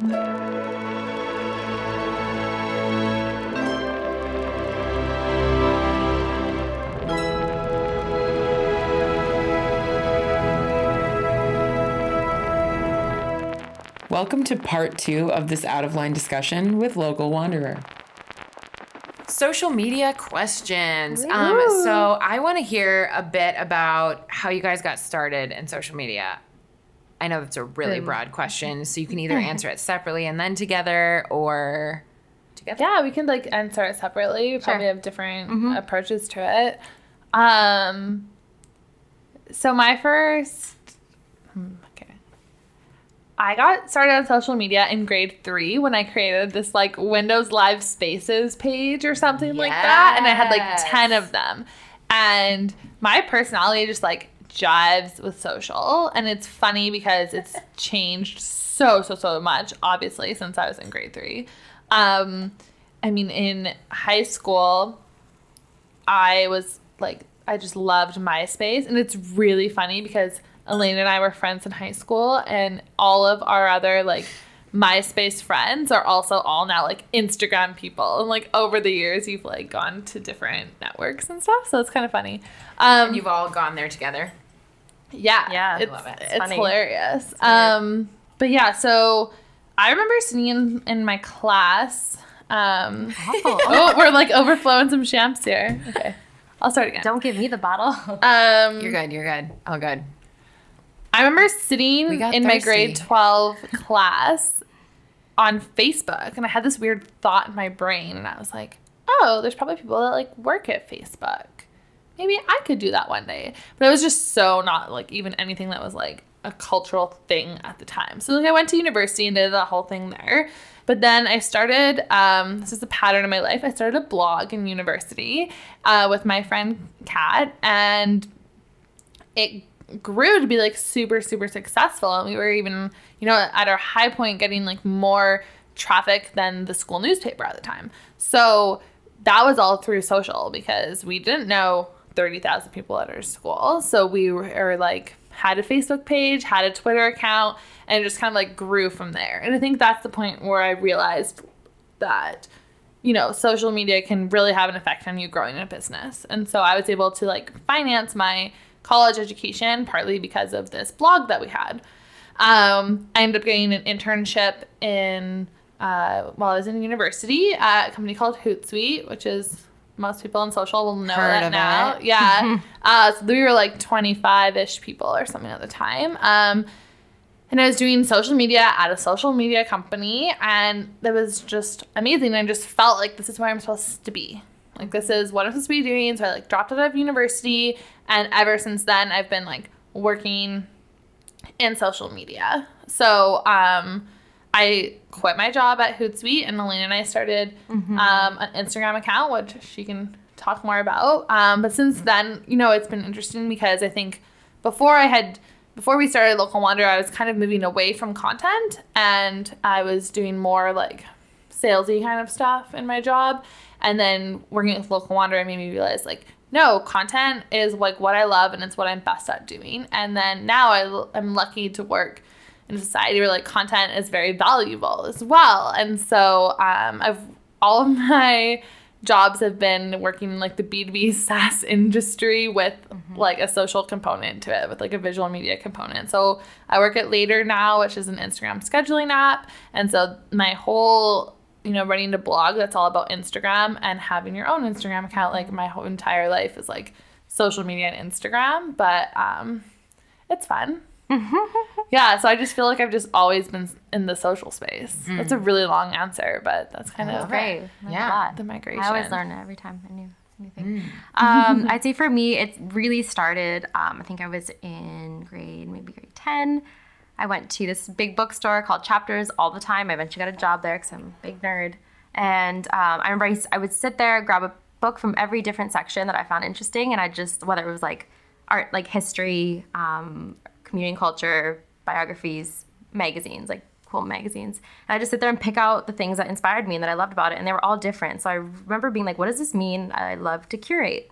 Welcome to part two of this out of line discussion with Local Wanderer. Social media questions. Um, so I want to hear a bit about how you guys got started in social media. I know that's a really broad question, so you can either answer it separately and then together, or together. Yeah, we can like answer it separately. We probably have different Mm-hmm. approaches to it. Um, so my first, hmm, okay, I got started on social media in grade three when I created this like Windows Live Spaces page or something like that, and I had like ten of them, and my personality just like jives with social, and it's funny because it's changed so so so much, obviously since I was in grade three. Um, I mean, in high school, I was like, I just loved MySpace. And it's really funny because Elaine and I were friends in high school, and all of our other like MySpace friends are also all now like Instagram people. And like over the years, you've like gone to different networks and stuff. So it's kind of funny. Um, You've all gone there together. Yeah, Yeah. it's, Love it. It's, funny. hilarious. Um, but yeah, so I remember sitting in, in my class. Um, oh, we're like overflowing some champs here. Okay, I'll start again. Don't give me the bottle. Um, You're good. You're good. All good. I remember sitting in my grade 12 class on Facebook and I had this weird thought in my brain and I was like, "Oh, there's probably people that like work at Facebook. Maybe I could do that one day." But it was just so not like even anything that was like a cultural thing at the time. So like I went to university and did the whole thing there. But then I started, um, this is a pattern in my life. I started a blog in university uh, with my friend Kat, and it grew to be like super super successful and we were even you know at our high point getting like more traffic than the school newspaper at the time so that was all through social because we didn't know 30,000 people at our school so we were like had a facebook page had a twitter account and just kind of like grew from there and i think that's the point where i realized that you know, social media can really have an effect on you growing a business. And so I was able to like finance my college education partly because of this blog that we had. Um, I ended up getting an internship in uh, while I was in university at a company called Hootsuite, which is most people on social will know Heard that now. it. Yeah. uh, so we were like 25 ish people or something at the time. Um, and I was doing social media at a social media company, and that was just amazing. I just felt like this is where I'm supposed to be. Like this is what I'm supposed to be doing. So I like dropped out of university, and ever since then I've been like working in social media. So um, I quit my job at Hootsuite, and Elena and I started um, an Instagram account, which she can talk more about. Um, but since then, you know, it's been interesting because I think before I had before we started Local Wander, I was kind of moving away from content, and I was doing more like salesy kind of stuff in my job. And then working with Local Wanderer made me realize like, no, content is like what I love and it's what I'm best at doing. And then now I, I'm lucky to work in society where like content is very valuable as well. And so um, I've all of my jobs have been working in like the B2B SaaS industry with like a social component to it, with like a visual media component. So I work at Later now, which is an Instagram scheduling app. And so my whole, you know, running a blog that's all about Instagram and having your own Instagram account, like my whole entire life is like social media and Instagram. But um it's fun. yeah, so I just feel like I've just always been in the social space. That's a really long answer, but that's kind of Great. Learned Yeah. A the migration. I always learn every time I knew anything. Um, I'd say for me, it really started. Um, I think I was in grade, maybe grade ten. I went to this big bookstore called Chapters all the time. I eventually got a job there because I'm a big nerd. And um, I remember I would sit there, grab a book from every different section that I found interesting, and I just whether it was like art, like history, um, community culture, biographies, magazines, like cool magazines. And I just sit there and pick out the things that inspired me and that I loved about it. And they were all different. So I remember being like, what does this mean? I love to curate.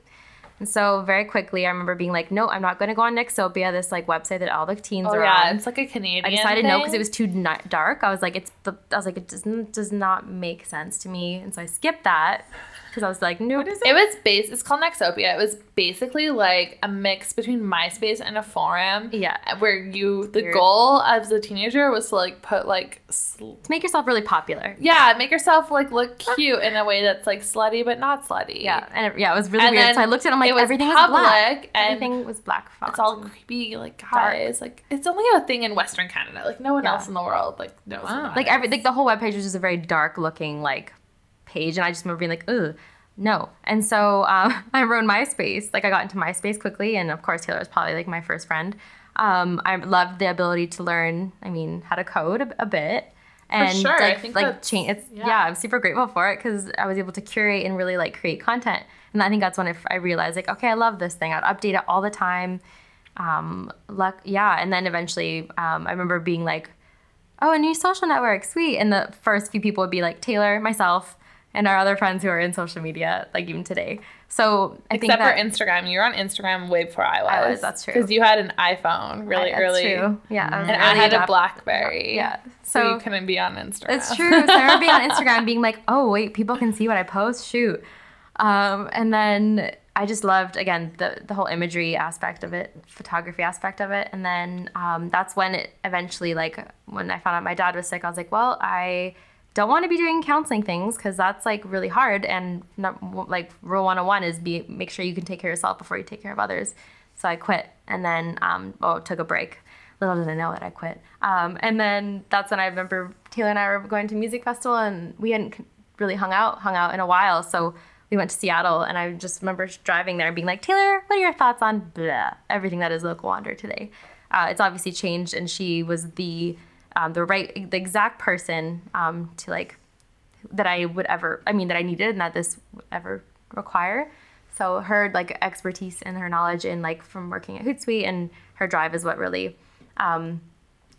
And so very quickly, I remember being like, no, I'm not going to go on Nexopia, this like website that all the teens Oh are yeah, on. it's like a Canadian. I decided no because it was too dark. I was like, it's the. I was like, it doesn't does not make sense to me, and so I skipped that because I was like, nope. What is It was base. It's called Nexopia. It was basically like a mix between MySpace and a forum. Yeah. Where you the Weird. goal as a teenager was to like put like sl- To make yourself really popular. yeah make yourself like look cute in a way that's like slutty but not slutty. Yeah, and it, yeah, it was really And weird. So I looked at it, I'm like, it was everything was black. and Everything was black font. It's all creepy like guys. Like it's only a thing in Western Canada. Like no one Yeah. else in the world like knows. Wow. like every like the whole webpage was just a very dark looking like page and i just remember being like ugh no. And so um, i wrote myspace. Like i got into myspace quickly and of course taylor was probably like my first friend. Um, i loved the ability to learn i mean how to code a, a bit and sure, I like, think like change it's yeah. yeah. i'm super grateful for it because i was able to curate and really like create content. And i think that's when I, I realized like okay i love this thing. I'd update it all the time. Um, luck yeah. And then eventually um, i remember being like oh, a new social network, sweet. And the first few people would be like Taylor, myself, and our other friends who are in social media, like even today. So I think Except that for Instagram, you were on Instagram way before I was. I was, that's true. Because you had an iPhone really that's early, true. Yeah, I and I early had a BlackBerry. Yeah, so, so you couldn't be on Instagram. It's true. So I remember being on Instagram being like, oh, wait, people can see what I post. Shoot. Um, and then I just loved, again, the, the whole imagery aspect of it, photography aspect of it. And then um, that's when it eventually, like, when I found out my dad was sick, I was like, well, I don't want to be doing counseling things because that's like really hard. And not, like, rule 101 is be make sure you can take care of yourself before you take care of others. So I quit and then, um, oh, took a break. Little did I know that I quit. Um, and then that's when I remember Taylor and I were going to music festival and we hadn't really hung out, hung out in a while. So we went to Seattle and I just remember driving there and being like, Taylor, what are your thoughts on blah, everything that is Local Wander today? Uh, it's obviously changed and she was the, um, the right, the exact person um, to like, that I would ever, I mean, that I needed and that this would ever require. So her like expertise and her knowledge in like from working at Hootsuite and her drive is what really um,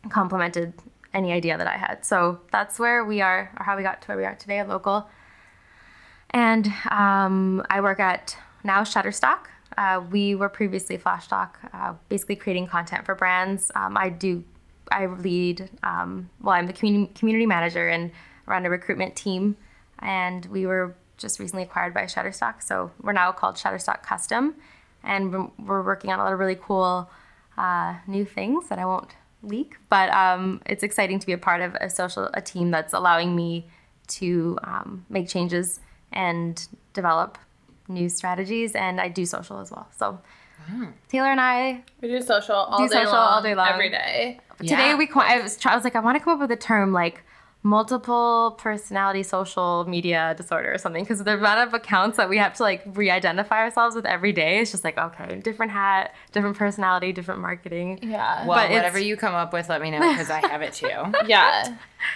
complemented any idea that I had. So that's where we are, or how we got to where we are today at Local. And um, I work at now Shutterstock. Uh, we were previously Flashstock, uh, basically creating content for brands. Um, I do, I lead, um, well, I'm the community, community manager and run a recruitment team. And we were just recently acquired by Shutterstock. So we're now called Shutterstock Custom. And we're- working on a lot of really cool uh, new things that I won't leak. But um, it's exciting to be a part of a social, a team that's allowing me to um, make changes and develop new strategies. And I do social as well. So Taylor and I We do social all Do day social long, all day long. every day. Today we I was I was like I want to come up with a term like multiple personality social media disorder or something because the amount of accounts that we have to like re-identify ourselves with every day is just like okay different hat different personality different marketing Yeah. Well, But whatever you come up with, let me know because I have it too. yeah.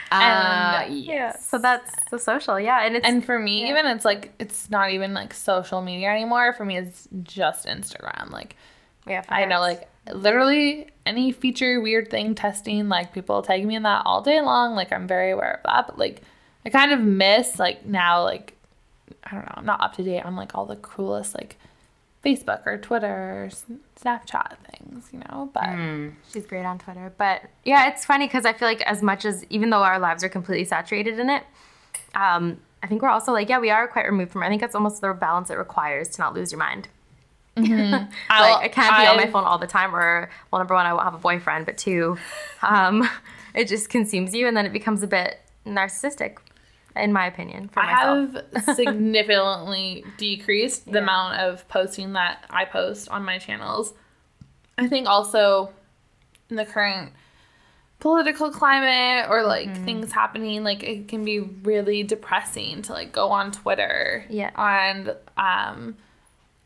Uh, And- yeah so that's the social yeah and it's And for me, even it's like it's not even like social media anymore. For me, it's just Instagram. Like yeah I know, like literally any feature weird thing testing. Like people tag me in that all day long. Like I'm very aware of that. But like I kind of miss like now like I don't know. I'm not up to date on like all the coolest like Facebook or Twitter or Snapchat things. You know, but She's great on Twitter. But yeah, it's funny because I feel like as much as even though our lives are completely saturated in it, um, I think we're also like, yeah, we are quite removed from it. I think that's almost the balance it requires to not lose your mind. I'll- like I can't be on my phone all the time or well number one, I won't have a boyfriend, but two, um, it just consumes you and then it becomes a bit narcissistic, in my opinion, for I myself. have significantly decreased the amount of posting that I post on my channels. I think also in the current political climate or like Mm-hmm. things happening, like it can be really depressing to like go on Twitter. Yeah. And um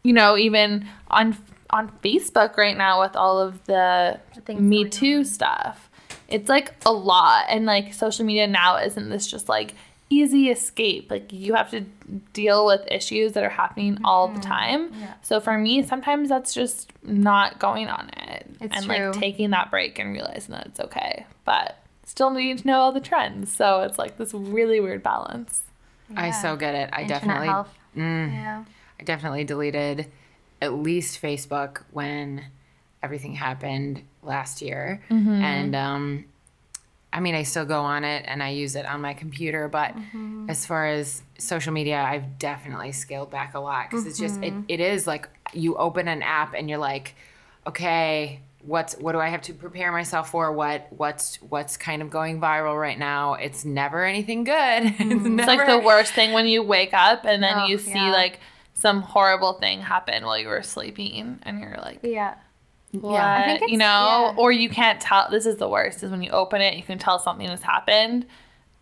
you know, even on on Facebook right now with all of the Me going Too stuff. It's like a lot and like social media now isn't this just like easy escape. Like you have to deal with issues that are happening all Mm-hmm. the time. So for me, sometimes that's just not going on it It's and true. like taking that break and realizing that it's okay. But still needing to know all the trends. So it's like this really weird balance. I so get it. I Internet definitely, health. Yeah. I definitely deleted at least Facebook when everything happened last year. Mm-hmm. And um, I mean, I still go on it and I use it on my computer, but Mm-hmm. as far as social media, I've definitely scaled back a lot because it's just, it, Mm-hmm. it is like you open an app and you're like, okay, what's what do I have to prepare myself for? What what's what's kind of going viral right now? It's never anything good. it's It's never like the worst thing when you wake up and then Oh, you see yeah. like some horrible thing happen while you were sleeping and you're like, Yeah. what? Yeah. I think you know, yeah. or you can't tell. This is the worst is when you open it, you can tell something has happened,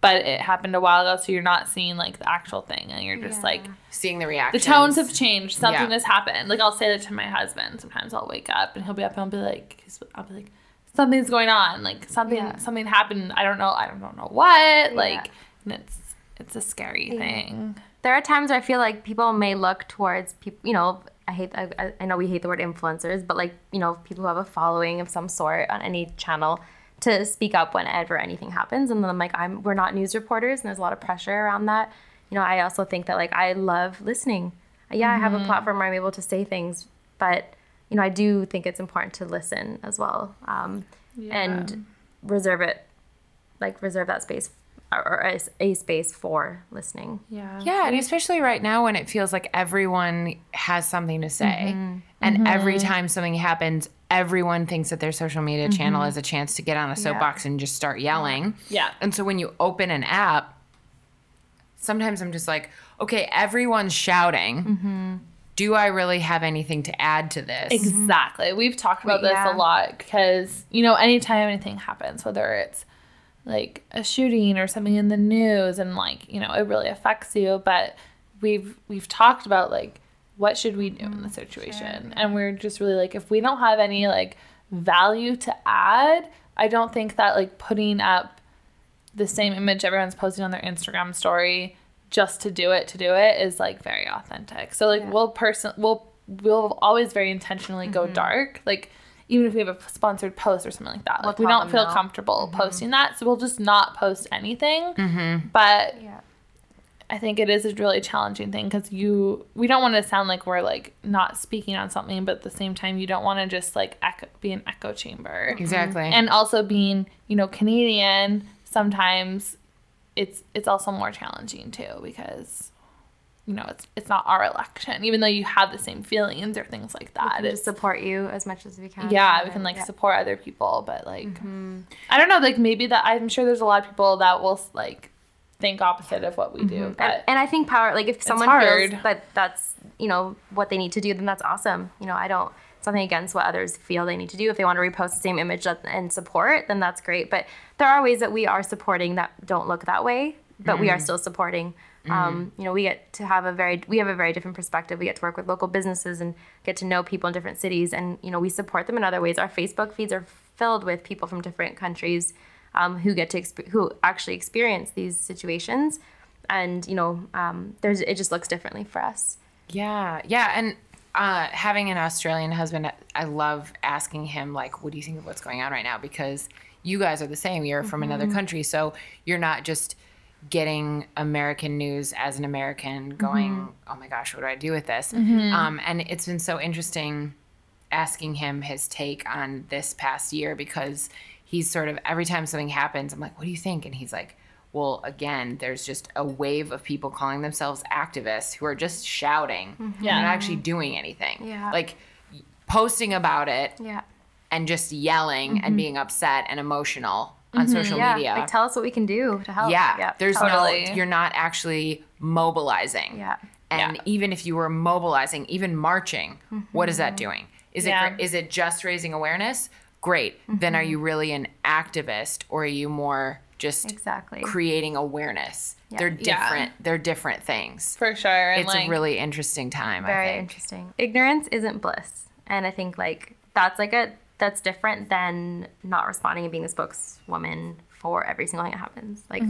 but it happened a while ago, so you're not seeing like the actual thing, and you're just Yeah. like, seeing the reaction the tones have changed. Something Yeah. has happened. Like I'll say that to my husband. Sometimes I'll wake up and he'll be up and I'll be like, I'll be like, something's going on. Like something, Yeah. something happened. I don't know. I don't know what. Like, and it's it's a scary Yeah. thing. There are times where I feel like people may look towards people, you know, I hate, I, I- know we hate the word influencers, but like, you know, people who have a following of some sort on any channel to speak up whenever anything happens. And then I'm like, I'm, we're not news reporters and there's a lot of pressure around that. You know, I also think that like, I love listening. Yeah, I have a platform where I'm able to say things, but you know, I do think it's important to listen as well. Um, and reserve it, like reserve that space or, or a, a space for listening. Yeah. Yeah, and especially right now when it feels like everyone has something to say. Mm-hmm. And every mm-hmm. time something happens, everyone thinks that their social media mm-hmm. channel is a chance to get on a soapbox and just start yelling. Yeah. And so when you open an app, sometimes I'm just like, okay, everyone's shouting. Do I really have anything to add to this? Exactly. We've talked about this Yeah. a lot because, you know, anytime anything happens, whether it's like a shooting or something in the news and like, you know, it really affects you, but we've we've talked about like what should we do in the mm, situation? And we're just really like if we don't have any like value to add, I don't think that like putting up the same image everyone's posting on their Instagram story just to do it to do it is like very authentic. So like we'll person we'll we'll always very intentionally go mm-hmm. dark. Like even if we have a sponsored post or something like that. Like we tell don't feel no. comfortable posting that. So we'll just not post anything. Mm-hmm. But Yeah. I think it is a really challenging thing because you we don't want to sound like we're like not speaking on something, but at the same time you don't want to just like echo, be an echo chamber. Exactly. And also being you know Canadian, sometimes it's it's also more challenging too because you know it's it's not our election, even though you have the same feelings or things like that. and It's just support you as much as we can. yeah, we can like support other people, but like mm-hmm. I don't know, like maybe that I'm sure there's a lot of people that will like think opposite of what we do, mm-hmm. And, but and I think power, like if someone hard. feels that that's you know what they need to do, then that's awesome. You know, I don't something against what others feel they need to do. If they want to repost the same image and support, then that's great. But there are ways that we are supporting that don't look that way, but we are mm-hmm. still supporting. Um, you know, we get to have a very we have a very different perspective. We get to work with local businesses and get to know people in different cities, and you know, we support them in other ways. Our Facebook feeds are filled with people from different countries um, who get to exp- who actually experience these situations, and you know, um, there's it just looks differently for us. Yeah, yeah, and uh, having an Australian husband, I love asking him like, "What do you think of what's going on right now?" Because you guys are the same. You're from another country, so you're not just getting American news as an American, mm-hmm. going, "Oh my gosh, what do I do with this?" Mm-hmm. Um, and it's been so interesting asking him his take on this past year because he's sort of every time something happens, I'm like, "What do you think?" And he's like, "Well, again, there's just a wave of people calling themselves activists who are just shouting, mm-hmm. Yeah. not actually doing anything, Yeah. like posting about it Yeah. and just yelling and being upset and emotional on mm-hmm. social Yeah. media." Like tell us what we can do to help. yeah, there's totally. no you're not actually mobilizing. Yeah. And Yeah. even if you were mobilizing, even marching, what is that mm-hmm. doing? Is Yeah. it it just raising awareness? Great. Then are mm-hmm. you really an activist or are you more just Exactly. creating awareness? They're Yeah. different. They're different things. for sure. And It's like, a really interesting time, I Very think. interesting. Ignorance isn't bliss, and I think like that's like a that's different than not responding and being a spokeswoman for every single thing that happens. Like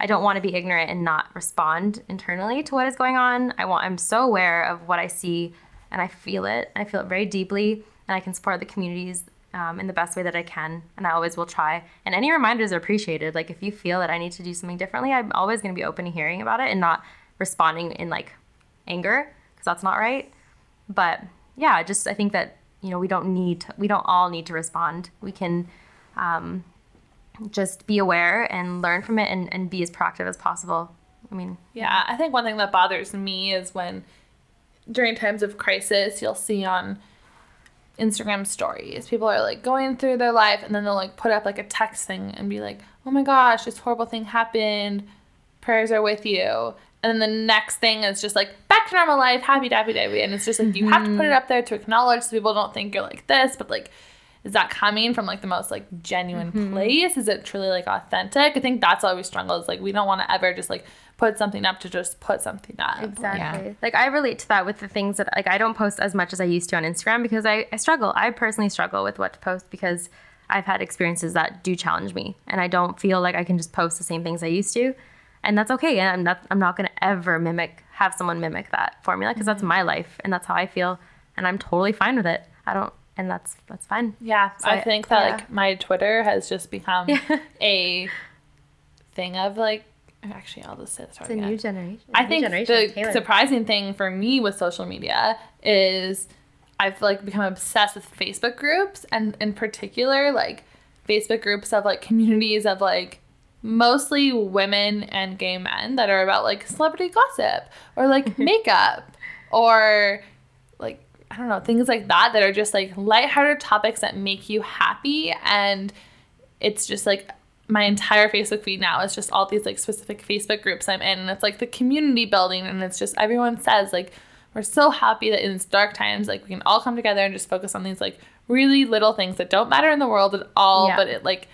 I don't want to be ignorant and not respond internally to what is going on. I want I'm so aware of what I see and I feel it. I feel it very deeply, and I can support the communities um, in the best way that I can, and I always will try. And any reminders are appreciated. Like if you feel that I need to do something differently, I'm always going to be open to hearing about it and not responding in like anger because that's not right. But yeah, I just I think that you know we don't need to, we don't all need to respond. We can um, just be aware and learn from it and, and be as proactive as possible. I mean, Yeah, I think one thing that bothers me is when during times of crisis, you'll see on Instagram stories, people are like going through their life and then they'll like put up like a text thing and be like, oh my gosh, this horrible thing happened. Prayers are with you. And then the next thing is just like back to normal life, happy, happy, happy. And it's just like you have to put it mm-hmm. up there to acknowledge so people don't think you're like this, but like, is that coming from like the most like genuine mm-hmm. place? Is it truly like authentic? I think that's why we struggle. Is like we don't want to ever just like put something up to just put something up. Exactly. Like I relate to that with the things that like I don't post as much as I used to on Instagram because I, I struggle. I personally struggle with what to post because I've had experiences that do challenge me and I don't feel like I can just post the same things I used to. And that's okay. And I'm not I'm not gonna ever mimic have someone mimic that formula because that's mm-hmm. my life and that's how I feel and I'm totally fine with it. I don't and that's that's fine. Yeah, So I I- think that yeah. like my Twitter has just become a thing of like. Actually, I'll just say this. It's a new generation. I new think generation the Taylor. surprising thing for me with social media is I've like become obsessed with Facebook groups and in particular like Facebook groups of like communities of like mostly women and gay men that are about like celebrity gossip or like makeup or like I don't know things like that that are just like lighthearted topics that make you happy. And it's just like my entire Facebook feed now is just all these like specific Facebook groups I'm in. And it's like the community building. And it's just everyone says like we're so happy that in these dark times like we can all come together and just focus on these like really little things that don't matter in the world at all Yeah. but it like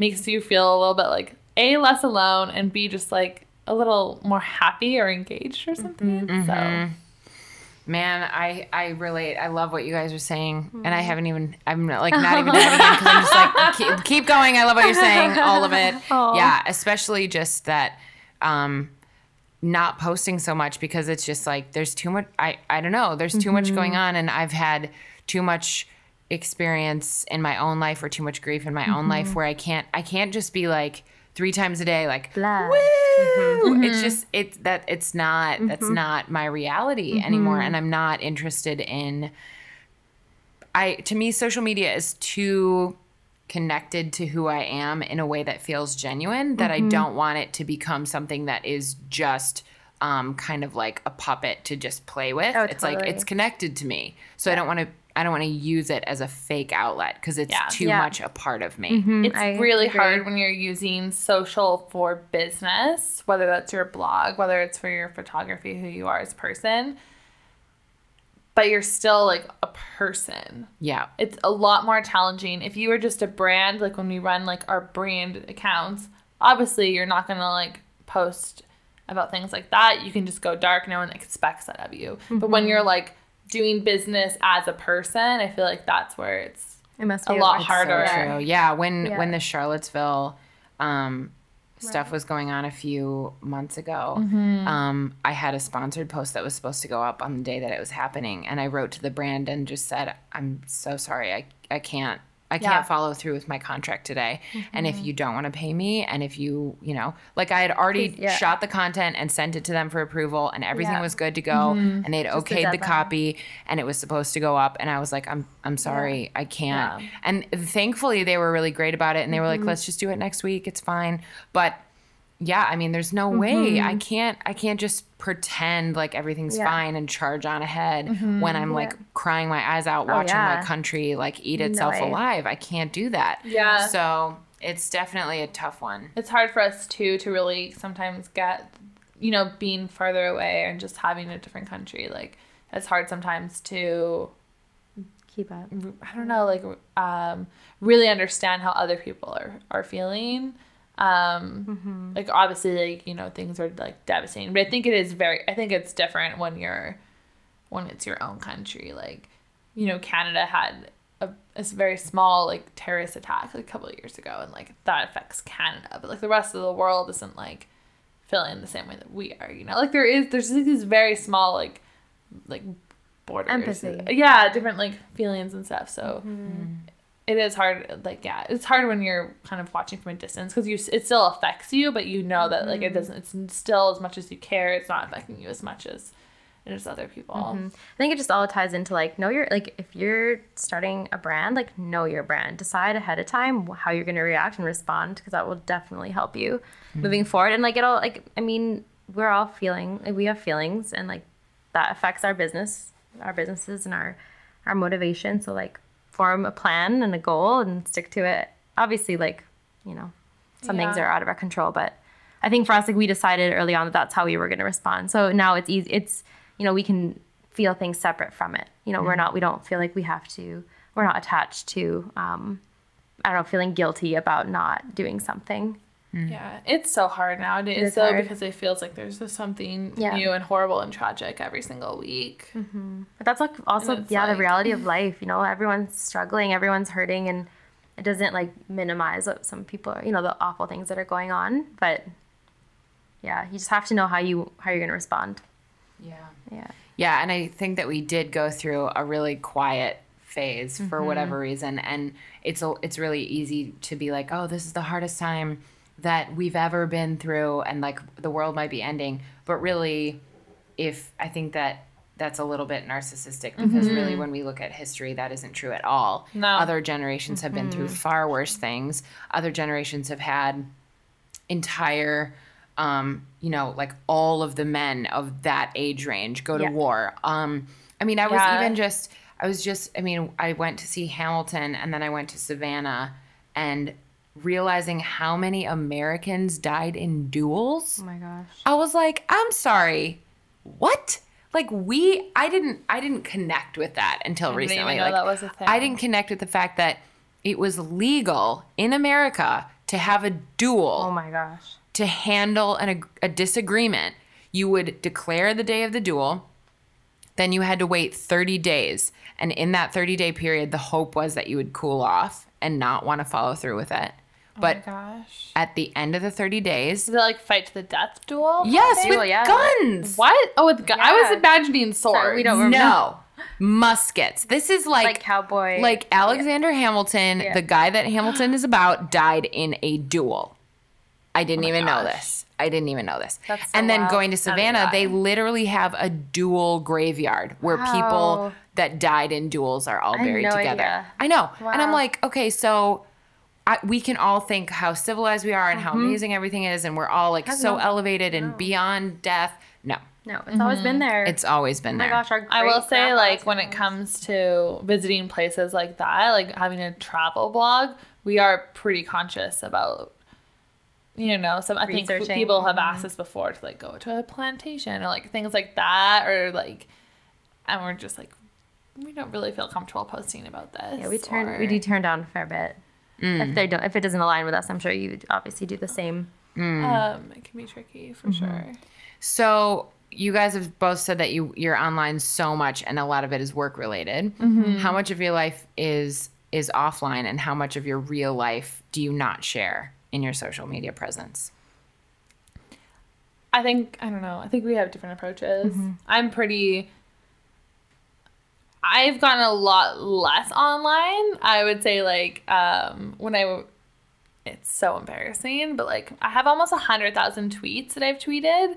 makes you feel a little bit like a less alone and b just like a little more happy or engaged or something mm-hmm. so mm-hmm. Man, I I relate. I love what you guys are saying, and I mm-hmm. haven't even. I'm not, like not even because I'm just like keep, keep going. I love what you're saying, all of it. Yeah, especially just that, um, not posting so much because it's just like there's too much. I I don't know. There's too much going on, and I've had too much experience in my own life or too much grief in my own mm-hmm. life where I can't. I can't just be like three times a day like Blah. woo. Mm-hmm. It's just it's that it's not that's mm-hmm. not my reality anymore, and I'm not interested in. I to me, social media is too connected to who I am in a way that feels genuine. That I don't want it to become something that is just. Um, kind of like a puppet to just play with. Oh, it's like it's connected to me, so I don't want to. I don't want to use it as a fake outlet because it's Yeah. too Yeah. much a part of me. Mm-hmm. it's I really agree. hard when you're using social for business, whether that's your blog, whether it's for your photography, who you are as a person, but you're still like a person. Yeah, It's a lot more challenging. If you were just a brand, like when we run like our brand accounts, obviously you're not gonna like post about things like that. You can just go dark. No one expects that of you. But when mm-hmm. you're like doing business as a person, I feel like that's where it's It must a lot harder. So true. Yeah, when Yeah. when the Charlottesville um, stuff was going on a few months ago, Mm-hmm. um, I had a sponsored post that was supposed to go up on the day that it was happening, and I wrote to the brand and just said, "I'm so sorry, I I can't." I can't Yeah. follow through with my contract today. And Mm-hmm. if you don't want to pay me, and if you, you know, like I had already yeah. shot the content and sent it to them for approval, and everything Yeah. was good to go, and they'd a okayed the deadline. copy, and it was supposed to go up, and I was like, I'm I'm sorry, I can't. And thankfully, they were really great about it, and they were Mm-hmm. like, let's just do it next week. It's fine. But yeah, I mean, there's no way I can't. I can't just pretend like everything's Mm-hmm. Yeah. fine and charge on ahead when I'm like crying my eyes out Oh, watching my country like eat itself way. alive. I can't do that. Yeah. So it's definitely a tough one. it's hard for us too to really sometimes get you know being farther away and just having a different country like it's hard sometimes to Keep up. i don't know like um really understand how other people are are feeling um mm-hmm. like obviously like you know things are like devastating but i think it is very i think it's different when you're when it's your own country. Like you know canada had a, a very small like terrorist attack like, a couple of years ago and like that affects canada but like the rest of the world isn't like feeling the same way that we are you know? Like there is there's like, these very small like like borders. Empathy. yeah different like feelings and stuff so mm-hmm. mm. It is hard like yeah it's hard when you're kind of watching from a distance because you it still affects you but you know that like it mm-hmm. doesn't it's still as much as you care it's not affecting you as much as and just other people. Mm-hmm. I think it just all ties into like know your like if you're starting a brand, like know your brand. Decide ahead of time how you're going to react and respond because that will definitely help you mm-hmm. moving forward. And like it'll like I mean we're all feeling like we have feelings and like that affects our business, our businesses and our our motivation. So like form a plan and a goal and stick to it. Obviously, like you know some things are out of our control, but I think for us, like we decided early on that that's how we were going to respond. So now it's easy. It's you know we can feel things separate from it. You know we're not. We don't feel like we have to. We're not attached to. Um, I don't know, feeling guilty about not doing something. Yeah, it's so hard nowadays It is though hard. because it feels like there's just something Yeah. new and horrible and tragic every single week. But that's like also yeah like- the reality of life. You know everyone's struggling, everyone's hurting, and it doesn't like minimize what some people are. You know the awful things that are going on, but yeah, you just have to know how you how you're going to respond. Yeah. Yeah. Yeah, and I think that we did go through a really quiet phase for Mm-hmm. whatever reason, and it's a, it's really easy to be like, oh, this is the hardest time that we've ever been through, and like the world might be ending. But really, if I think that that's a little bit narcissistic because really, when we look at history, that isn't true at all. No. Other generations have been through far worse things. Other generations have had entire um you know like all of the men of that age range go to Yeah. war um i mean i was Yeah. even just i was just i mean i went to see hamilton and then i went to savannah and realizing how many americans died in duels Oh my gosh. I was like, I'm sorry, what? Like we, I didn't, I didn't connect with that until even recently. know like that was a thing. I didn't connect with the fact that it was legal in America to have a duel Oh my gosh. to handle an, ag- a disagreement. You would declare the day of the duel. Then you had to wait 30 days. And in that 30 day period, the hope was that you would cool off and not want to follow through with it. But oh my gosh. at the end of the 30 days, Is it like fight to the death duel? yes, Duel, with yeah. guns. What? Oh, with gu- I was imagining swords. Sorry, we don't No, muskets. This is like Like cowboy. like Alexander Hamilton, Yeah. the guy that Hamilton is about, died in a duel. I didn't oh even know this. I didn't even know this. That's so and then wild. going to Savannah, they literally have a duel graveyard where people that died in duels are all had buried no together. idea. I know. Wow. And I'm like, okay, so I, we can all think how civilized we are and Mm-hmm. how amazing everything is, and we're all like so elevated and beyond death. No, no, it's always been there. it's always been oh my there. gosh. Our I will say, like, when it comes to visiting places like that, like having a travel blog, we are pretty conscious about, you know, some, I think people have asked us before to, like, go to a plantation or, like, things like that, or, like, and we're just like, we don't really feel comfortable posting about this. Yeah, we turn or- we do turn down a fair bit. If they don't, if it doesn't align with us, I'm sure you obviously do the same. Um, it can be tricky for sure. So you guys have both said that you you're online so much, and a lot of it is work related. Mm-hmm. How much of your life is is offline, and how much of your real life do you not share in your social media presence? I think I don't know. I think we have different approaches. I'm pretty. I've gotten a lot less online. I would say like um, when I It's so embarrassing, but like I have almost a hundred thousand tweets that I've tweeted.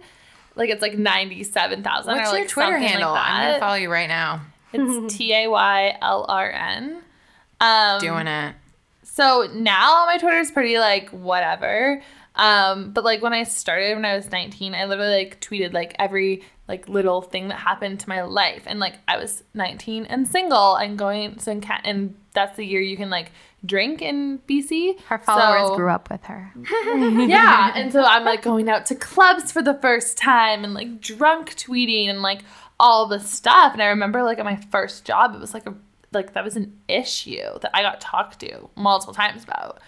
Like it's like ninety seven thousand. What's or, your Twitter handle? Like I'm gonna follow you right now. It's T A Y L R N. Um, Doing it. so now my Twitter is pretty like whatever. Um, but like when I started when I was 19, I literally like tweeted like every like little thing that happened to my life. And like I was 19 and single and going so in Ca- and that's the year you can like drink in BC. Her followers So- grew up with her. yeah. And so I'm like going out to clubs for the first time and like drunk tweeting and like all this stuff. And I remember like at my first job, it was like a like that was an issue that I got talked to multiple times about.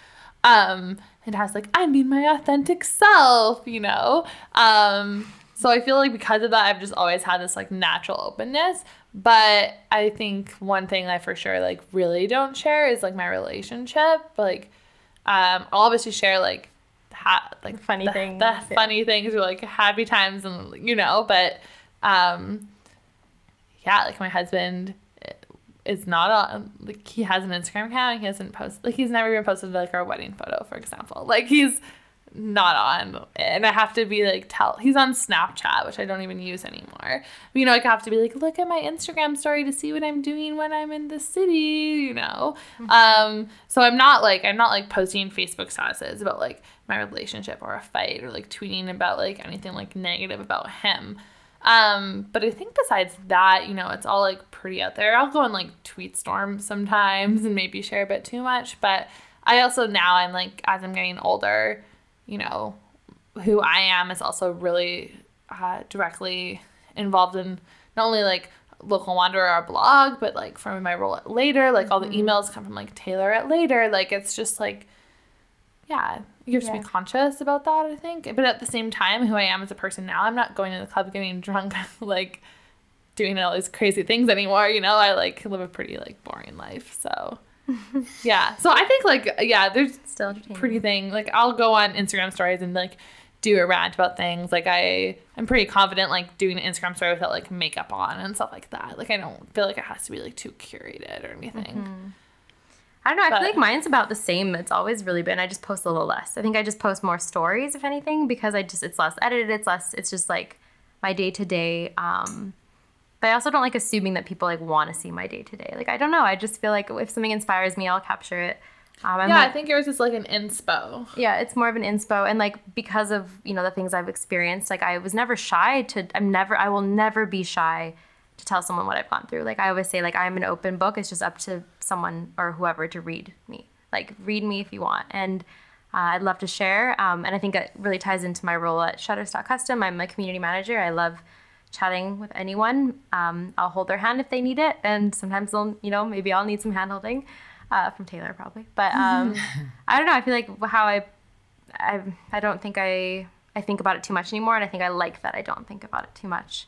Um, it has like I'm being my authentic self, you know. Um, so I feel like because of that, I've just always had this like natural openness. But I think one thing I for sure like really don't share is like my relationship. Like, um, I'll obviously share like ha- like Funny the, things, the yeah. funny things or like happy times and you know. But um, yeah, like my husband is not on like he has an Instagram account. He hasn't posted like he's never even posted like our wedding photo, for example. Like he's not on and I have to be like tell he's on Snapchat, which I don't even use anymore. You know, I have to be like, look at my Instagram story to see what I'm doing when I'm in the city, you know. Um so I'm not like I'm not like posting Facebook statuses about like my relationship or a fight or like tweeting about like anything like negative about him. Um, but I think besides that, you know, it's all like pretty out there. I'll go on like tweet storm sometimes and maybe share a bit too much, but I also now I'm like as I'm getting older, you know, who I am is also really uh, directly involved in not only like local wanderer our blog, but like from my role at later, like all the emails come from like Taylor at later. Like it's just like yeah, you have to be conscious about that, I think. But at the same time, who I am as a person now, I'm not going to the club getting drunk, like doing all these crazy things anymore. You know, I like live a pretty like boring life. So yeah. So I think like yeah, there's Still pretty thing. Like I'll go on Instagram stories and like do a rant about things. Like I I'm pretty confident like doing an Instagram story without like makeup on and stuff like that. Like I don't feel like it has to be like too curated or anything. Mm-hmm. I don't know. I But- feel like mine's about the same. It's always really been. I just post a little less. I think I just post more stories, if anything, because I just it's less edited. It's less. It's just like my day to day. Um, but I also don't like assuming that people like want to see my day to day. Like I don't know. I just feel like if something inspires me, I'll capture it. Um, Yeah, not- I think yours is like an inspo. yeah, it's more of an inspo, and like because of you know the things I've experienced, like I was never shy to. I'm never. I will never be shy to tell someone what I've gone through. Like I always say, like I'm an open book. It's just up to someone or whoever to read me. Like read me if you want, and uh, I'd love to share. Um, and I think it really ties into my role at Shutterstock Custom. I'm a community manager. I love chatting with anyone. Um, I'll hold their hand if they need it, and sometimes they'll, you know, maybe I'll need some hand holding uh, from Taylor probably. But um, I don't know. I feel like how I, I, I don't think I, I think about it too much anymore, and I think I like that I don't think about it too much.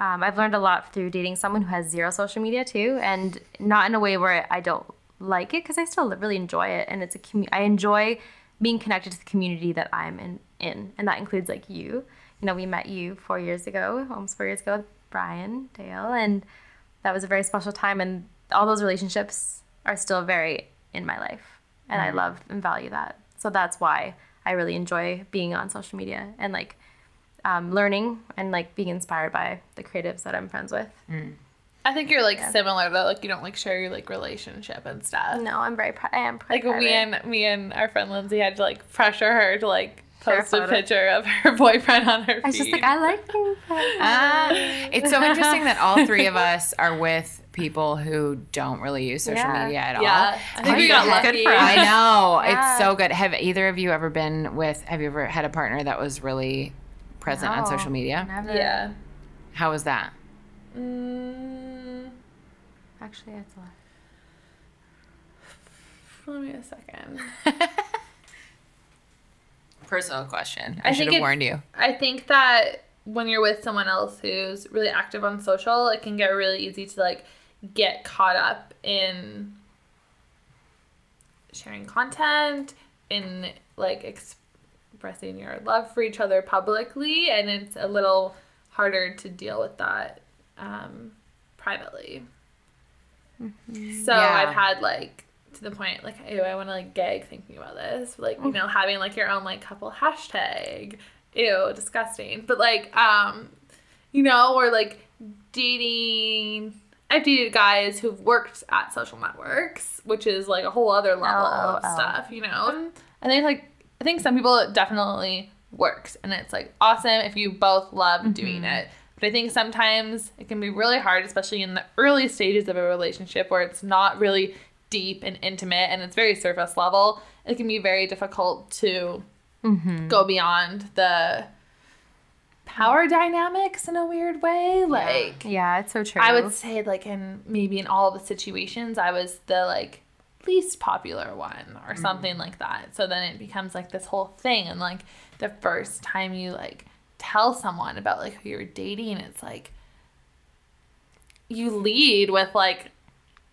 Um, I've learned a lot through dating someone who has zero social media too, and not in a way where I don't like it because I still really enjoy it, and it's a commu- I enjoy being connected to the community that I'm in, in, and that includes like you. You know, we met you four years ago, almost four years ago, with Brian Dale, and that was a very special time, and all those relationships are still very in my life, and I love and value that. So that's why I really enjoy being on social media and like um, learning and like being inspired by the creatives that I'm friends with. I think you're like similar though. Like you don't like share your like relationship and stuff. No, I'm very pri- I am Like private. me and me and our friend Lindsay had to like pressure her to like Share a post a, picture of her boyfriend on her feed. I was just like, I like being private. Ah, it's so interesting that all three of us are with people who don't really use social Yeah. media at all. yeah, I think Are we you got good lucky. for? I know. Yeah. It's so good. Have either of you ever been with, have you ever had a partner that was really present on social media? Never. Yeah. How was that? Mm, Actually, it's a lot. let me a second. Personal question. I, I should have it's- warned you. I think that when you're with someone else who's really active on social, it can get really easy to like get caught up in sharing content, in like expressing your love for each other publicly, and it's a little harder to deal with that um, privately. So Yeah. I've had like to the point like, ew, I want to like gag thinking about this. Like, you know, having like your own like couple hashtag. Ew, disgusting. But like, um, you know, or like dating. I've dated guys who've worked at social networks, which is like a whole other level of LOL. stuff, you know. And I think like I think some people it definitely works, and it's like awesome if you both love doing mm-hmm. it. But I think sometimes it can be really hard, especially in the early stages of a relationship where it's not really deep and intimate and it's very surface level. It can be very difficult to mm-hmm. go beyond the power dynamics in a weird way. Like, Yeah, it's so true. I would say, like, in maybe in all the situations, I was the like least popular one or mm-hmm. something like that. So then it becomes like this whole thing. And like the first time you like tell someone about like who you're dating, it's like you lead with like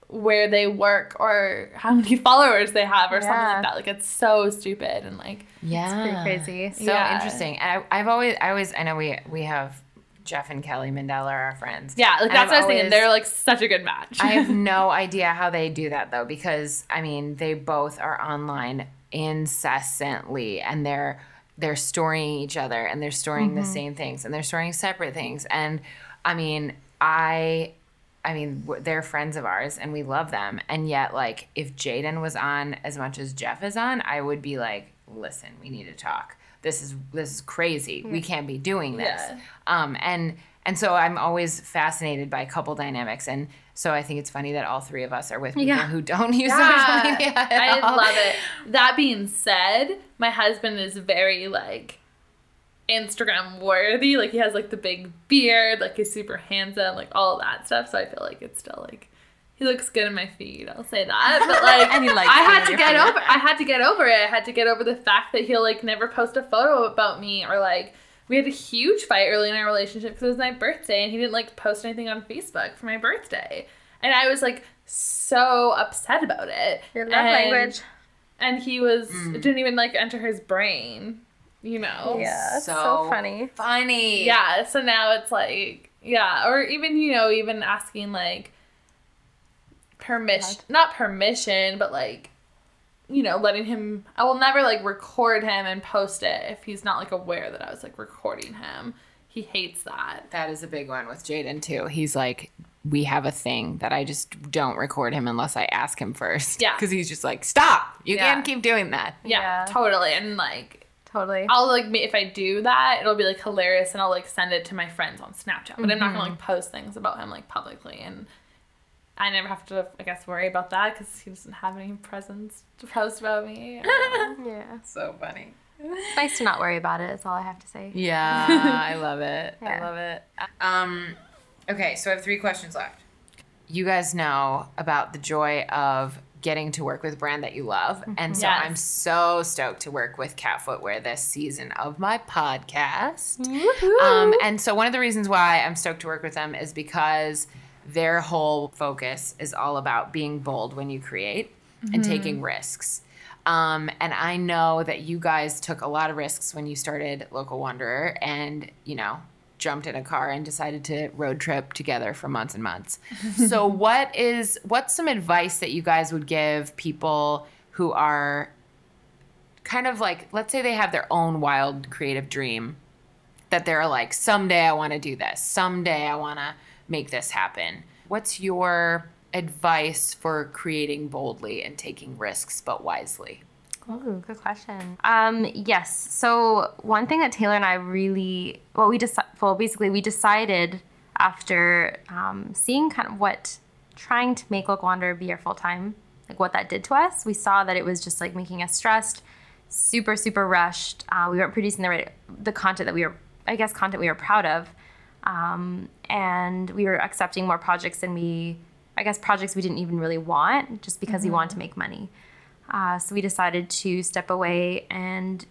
where they work or how many followers they have or something like that. Like it's so stupid and like Yeah. it's pretty crazy. So Yeah. interesting. And I, I've always, I always, I know we we have Jeff and Kelly Mandela are our friends. yeah, like that's what I was thinking. They're like such a good match. I have no idea how they do that though, because I mean, they both are online incessantly and they're they're storing each other and they're storing the mm-hmm. same things and they're storing separate things. And I mean, I I mean, they're friends of ours and we love them. And yet, like, if Jaden was on as much as Jeff is on, I would be like, listen, we need to talk. This is this is crazy. We can't be doing this. Yeah. Um, and and so I'm always fascinated by couple dynamics. And so I think it's funny that all three of us are with people Yeah. who don't use social Yeah, media. at I all. love it. That being said, my husband is very like Instagram worthy. Like he has like the big beard, like he's super handsome, like all that stuff. So I feel like it's still like he looks good in my feed. I'll say that. But like And he likes I had to get feed. over I had to get over it. I had to get over the fact that he'll like never post a photo about me or like we had a huge fight early in our relationship because it was my birthday and he didn't like post anything on Facebook for my birthday. And I was like so upset about it. Your love And- language. and he was Mm. didn't even like enter his brain you know Yeah, it's so funny. Funny. yeah so now it's like yeah or even you know even asking like permission not permission but like you know letting him i will never like record him and post it if he's not like aware that i was like recording him he hates that That is a big one with Jaden too. He's like, we have a thing that I just don't record him unless I ask him first. Yeah. Because he's just like, stop. You Yeah. can't keep doing that. yeah, Yeah. totally and like Totally. I'll like ma- if I do that, it'll be like hilarious, and I'll like send it to my friends on Snapchat. But I'm not gonna mm-hmm. like post things about him like publicly, and I never have to, I guess, worry about that because he doesn't have any presence to post about me. yeah. So funny. It's nice to not worry about it. That's all I have to say. Yeah, I love it. I love it. Um, okay, so I have three questions left. You guys know about the joy of getting to work with a brand that you love. And so Yes. I'm so stoked to work with Cat Footwear this season of my podcast. Um, and so one of the reasons why I'm stoked to work with them is because their whole focus is all about being bold when you create and taking risks. Um, and I know that you guys took a lot of risks when you started Local Wanderer and, you know, jumped in a car and decided to road trip together for months and months. so what is what's some advice that you guys would give people who are kind of like let's say they have their own wild creative dream that they're like someday I want to do this. Someday I want to make this happen. What's your advice for creating boldly and taking risks but wisely? Ooh, good question. Um, yes. So one thing that Taylor and I really, well, we just, well, basically we decided after um, seeing kind of what trying to make Local Wanderer be our full time, like what that did to us. We saw that it was just like making us stressed, super, super rushed. Uh, we weren't producing the right, the content that we were, I guess, content we were proud of, um, and we were accepting more projects than we, I guess, projects we didn't even really want, just because we wanted to make money. Uh, so we decided to step away and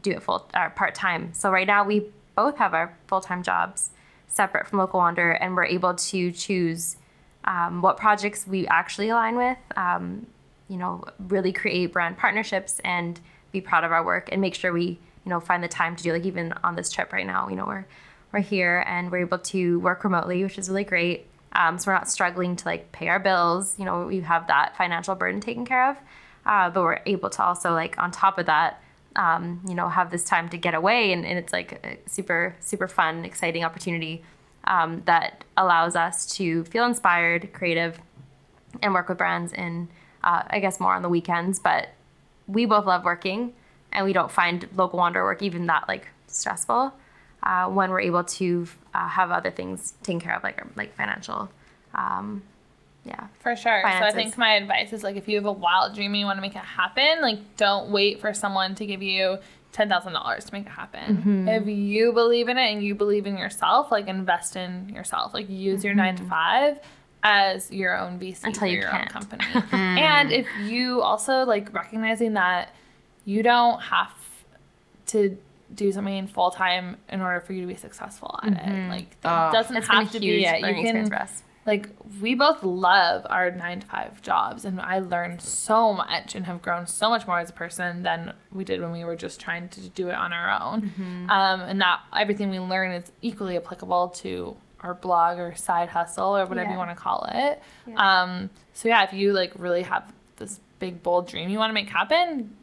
do it full uh, part time. So right now we both have our full time jobs separate from Local Wander, and we're able to choose um, what projects we actually align with. Um, you know, really create brand partnerships and be proud of our work, and make sure we you know find the time to do like even on this trip right now. You know, we're we're here and we're able to work remotely, which is really great. Um, so we're not struggling to like pay our bills. You know, we have that financial burden taken care of uh, but we're able to also like on top of that um, you know have this time to get away and, and it's like a super super fun exciting opportunity um, that allows us to feel inspired creative and work with brands in uh, i guess more on the weekends but we both love working and we don't find local wander work even that like stressful uh, when we're able to uh, have other things taken care of like our, like financial um, yeah For sure. So I think my advice is like if you have a wild dream and you want to make it happen, like don't wait for someone to give you ten thousand dollars to make it happen. Mm-hmm. If you believe in it and you believe in yourself, like invest in yourself. Like use your nine to five as your own VC Mm-hmm. Until for you your can't. own company. and if you also like recognizing that you don't have to do something full time in order for you to be successful at it. Like it doesn't it's been a have to be it. You can experience for us like we both love our nine to five jobs and i learned so much and have grown so much more as a person than we did when we were just trying to do it on our own um, and that everything we learn is equally applicable to our blog or side hustle or whatever Yeah. you want to call it um, so yeah if you like really have this big bold dream you want to make happen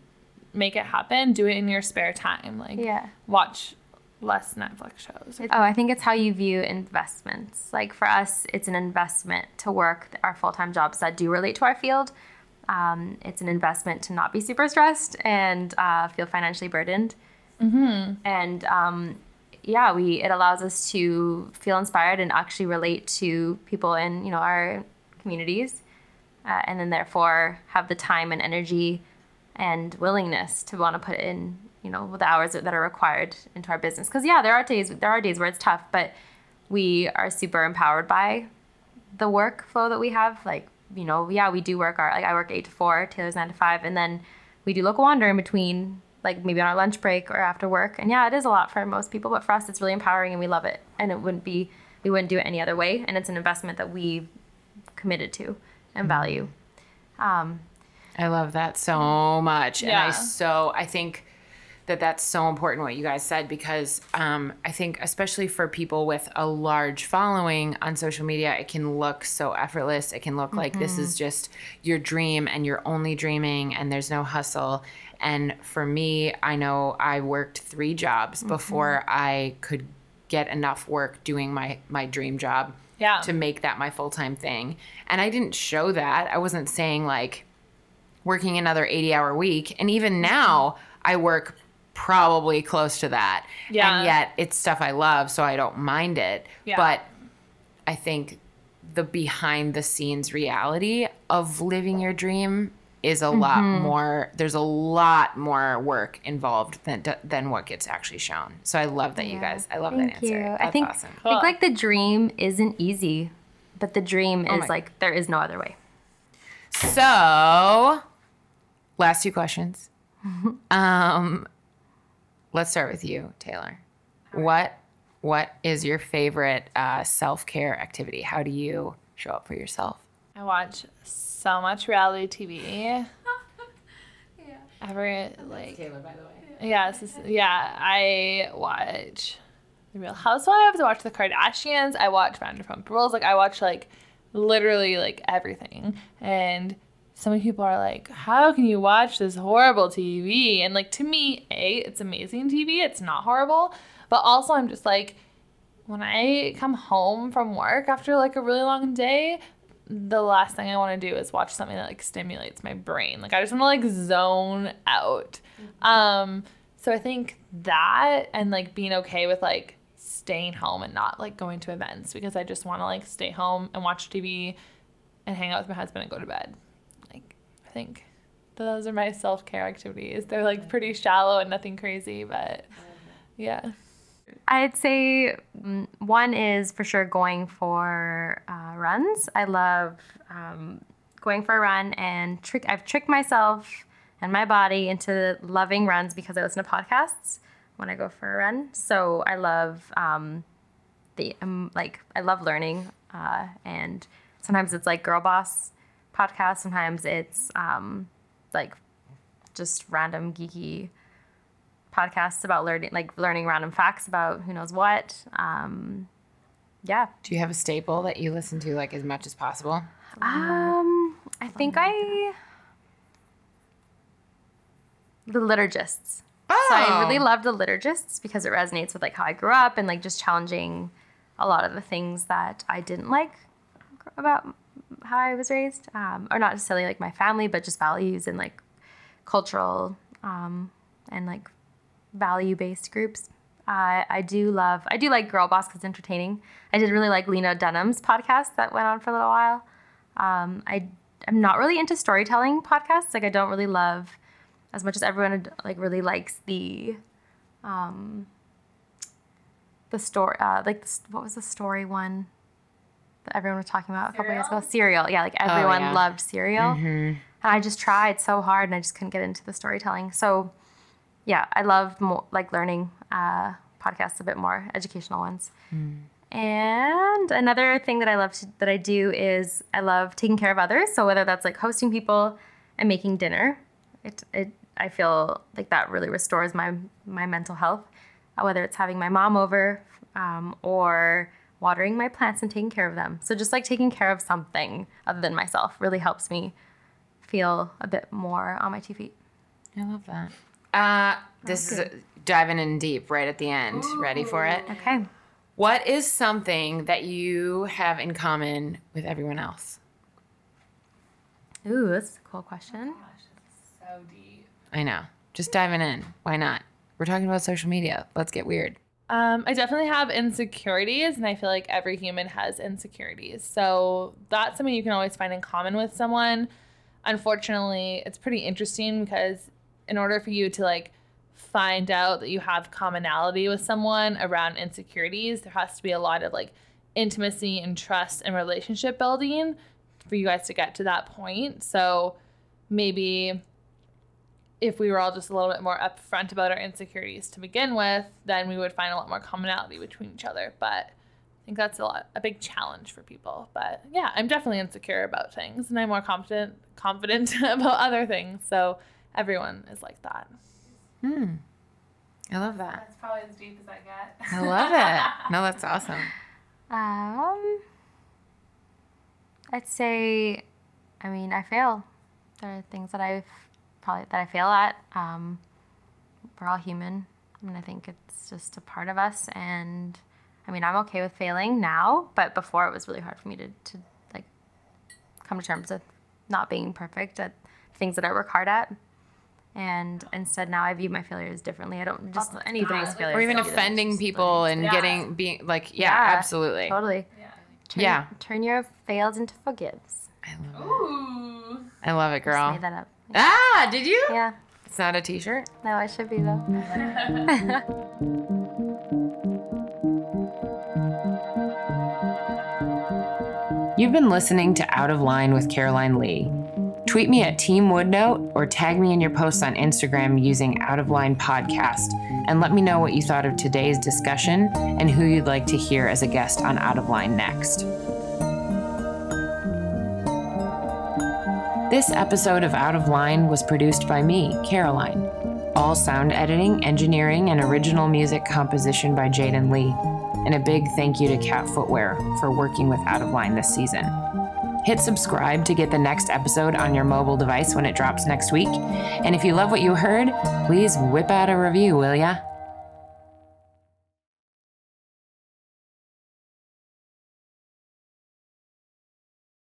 make it happen, do it in your spare time. Like Yeah. watch less Netflix shows. Oh, I think it's how you view investments. Like for us, it's an investment to work our full time jobs that do relate to our field. Um, it's an investment to not be super stressed and uh, feel financially burdened. Mm-hmm. And um, yeah, we it allows us to feel inspired and actually relate to people in you know our communities, uh, and then therefore have the time and energy and willingness to want to put in you know the hours that are required into our business. Because yeah there are days there are days where it's tough but we are super empowered by the workflow that we have. Like you know yeah we do work our like i work eight to four taylor's nine to five and then we do local wander in between like maybe on our lunch break or after work. And yeah it is a lot for most people but for us it's really empowering and we love it. And it wouldn't be we wouldn't do it any other way and it's an investment that we committed to and value. Um, I love that so mm. much. And I so, I think that that's so important what you guys said because um, I think, especially for people with a large following on social media, it can look so effortless. It can look like this is mm-hmm. just your dream and you're only dreaming and there's no hustle. And for me, I know I worked three jobs mm-hmm. before I could get enough work doing my, my dream job Yeah. to make that my full time thing. And I didn't show that. I wasn't saying like working another 80 hour week. And even now, I work probably close to that. Yeah. And yet it's stuff I love, so I don't mind it. Yeah. But I think the behind the scenes reality of living your dream is a lot mm-hmm. more there's a lot more work involved than than what gets actually shown. So I love that you guys I love that Thank answer. you. That's I think awesome. I think like the dream isn't easy, but the dream oh is my- like there is no other way. So, last two questions. um, let's start with you, Taylor. What what is your favorite uh, self care activity? How do you show up for yourself? I watch so much reality TV. yeah. Every like Taylor, by the way. yeah, this is, yeah. I watch The Real Housewives. I watch The Kardashians. I watch Vanderpump Rules. Like I watch like literally like everything. And so many people are like, "How can you watch this horrible TV?" And like to me, a it's amazing TV. It's not horrible, but also I'm just like, when I come home from work after like a really long day, the last thing I want to do is watch something that like stimulates my brain. Like I just want to like zone out. Um so I think that and like being okay with like staying home and not like going to events because I just want to like stay home and watch TV and hang out with my husband and go to bed. I think those are my self-care activities. They're like pretty shallow and nothing crazy, but yeah. I'd say one is for sure going for uh, runs. I love um, going for a run and trick. I've tricked myself and my body into loving runs because I listen to podcasts when I go for a run. So I love um, the um, like I love learning, uh, and sometimes it's like Girl Boss podcast. Sometimes it's um, like just random geeky podcasts about learning like learning random facts about who knows what um yeah Do you have a staple that you listen to like as much as possible? um i think i the liturgists so i really love the liturgists because it resonates with like how i grew up and like just challenging a lot of the things that i didn't like about how i was raised um, or not necessarily like my family but just values and like cultural um, and like value based groups. I I do love, I do like Girl Boss because it's entertaining. I did really like Lena Dunham's podcast that went on for a little while. Um, I, I'm not really into storytelling podcasts. Like, I don't really love, as much as everyone like really likes the, um, the story, uh, like, the, what was the story one everyone was talking about a couple years ago? Serial. Yeah, like everyone yeah. loved Serial. And I just tried so hard and I just couldn't get into the storytelling. So, yeah, I love like learning uh, podcasts a bit more, educational ones. And another thing that I love to, that I do is I love taking care of others. So whether that's like hosting people and making dinner, it it I feel like that really restores my my mental health. Uh, whether it's having my mom over um, or watering my plants and taking care of them. So just like taking care of something other than myself really helps me feel a bit more on my two feet. I love that. Uh, this is diving in deep right at the end. Ready for it? Okay. What is something that you have in common with everyone else? Ooh, that's a cool question. Oh Gosh, it's so deep. I know. Just diving in. Why not? We're talking about social media. Let's get weird. Um, I definitely have insecurities, and I feel like every human has insecurities. So that's something you can always find in common with someone. Unfortunately, it's pretty interesting because in order for you to like find out that you have commonality with someone around insecurities, there has to be a lot of like intimacy and trust and relationship building for you guys to get to that point. So maybe if we were all just a little bit more upfront about our insecurities to begin with, then we would find a lot more commonality between each other. But I think that's a lot a big challenge for people. But yeah, I'm definitely insecure about things and I'm more confident confident about other things. So everyone is like that. Hmm. I love that. That's probably as deep as I get. I love it. No, that's awesome. Um, I'd say, I mean, I fail. There are things that I've probably that I fail at. Um, we're all human, and I think it's just a part of us. And I mean, I'm okay with failing now, but before it was really hard for me to to like come to terms with not being perfect at things that I work hard at. And instead, now I view my failures differently. I don't just anybody's failures. Or even I view them as offending people learning. and getting being like yeah, Yeah, absolutely. Totally. Turn, Yeah. Turn your fails into forgives. I love it. I love it, Just girl. made that up. Ah, did you? Yeah. It's not a t-shirt. No, it should be though. You've been listening to Out of Line with Caroline Lee. Tweet me at Team Woodnote or tag me in your posts on Instagram using Out of Line Podcast and let me know what you thought of today's discussion and who you'd like to hear as a guest on Out of Line next. This episode of Out of Line was produced by me, Caroline. All sound editing, engineering, and original music composition by Jaden Lee. And a big thank you to Cat Footwear for working with Out of Line this season. Hit subscribe to get the next episode on your mobile device when it drops next week. And if you love what you heard, please whip out a review, will ya?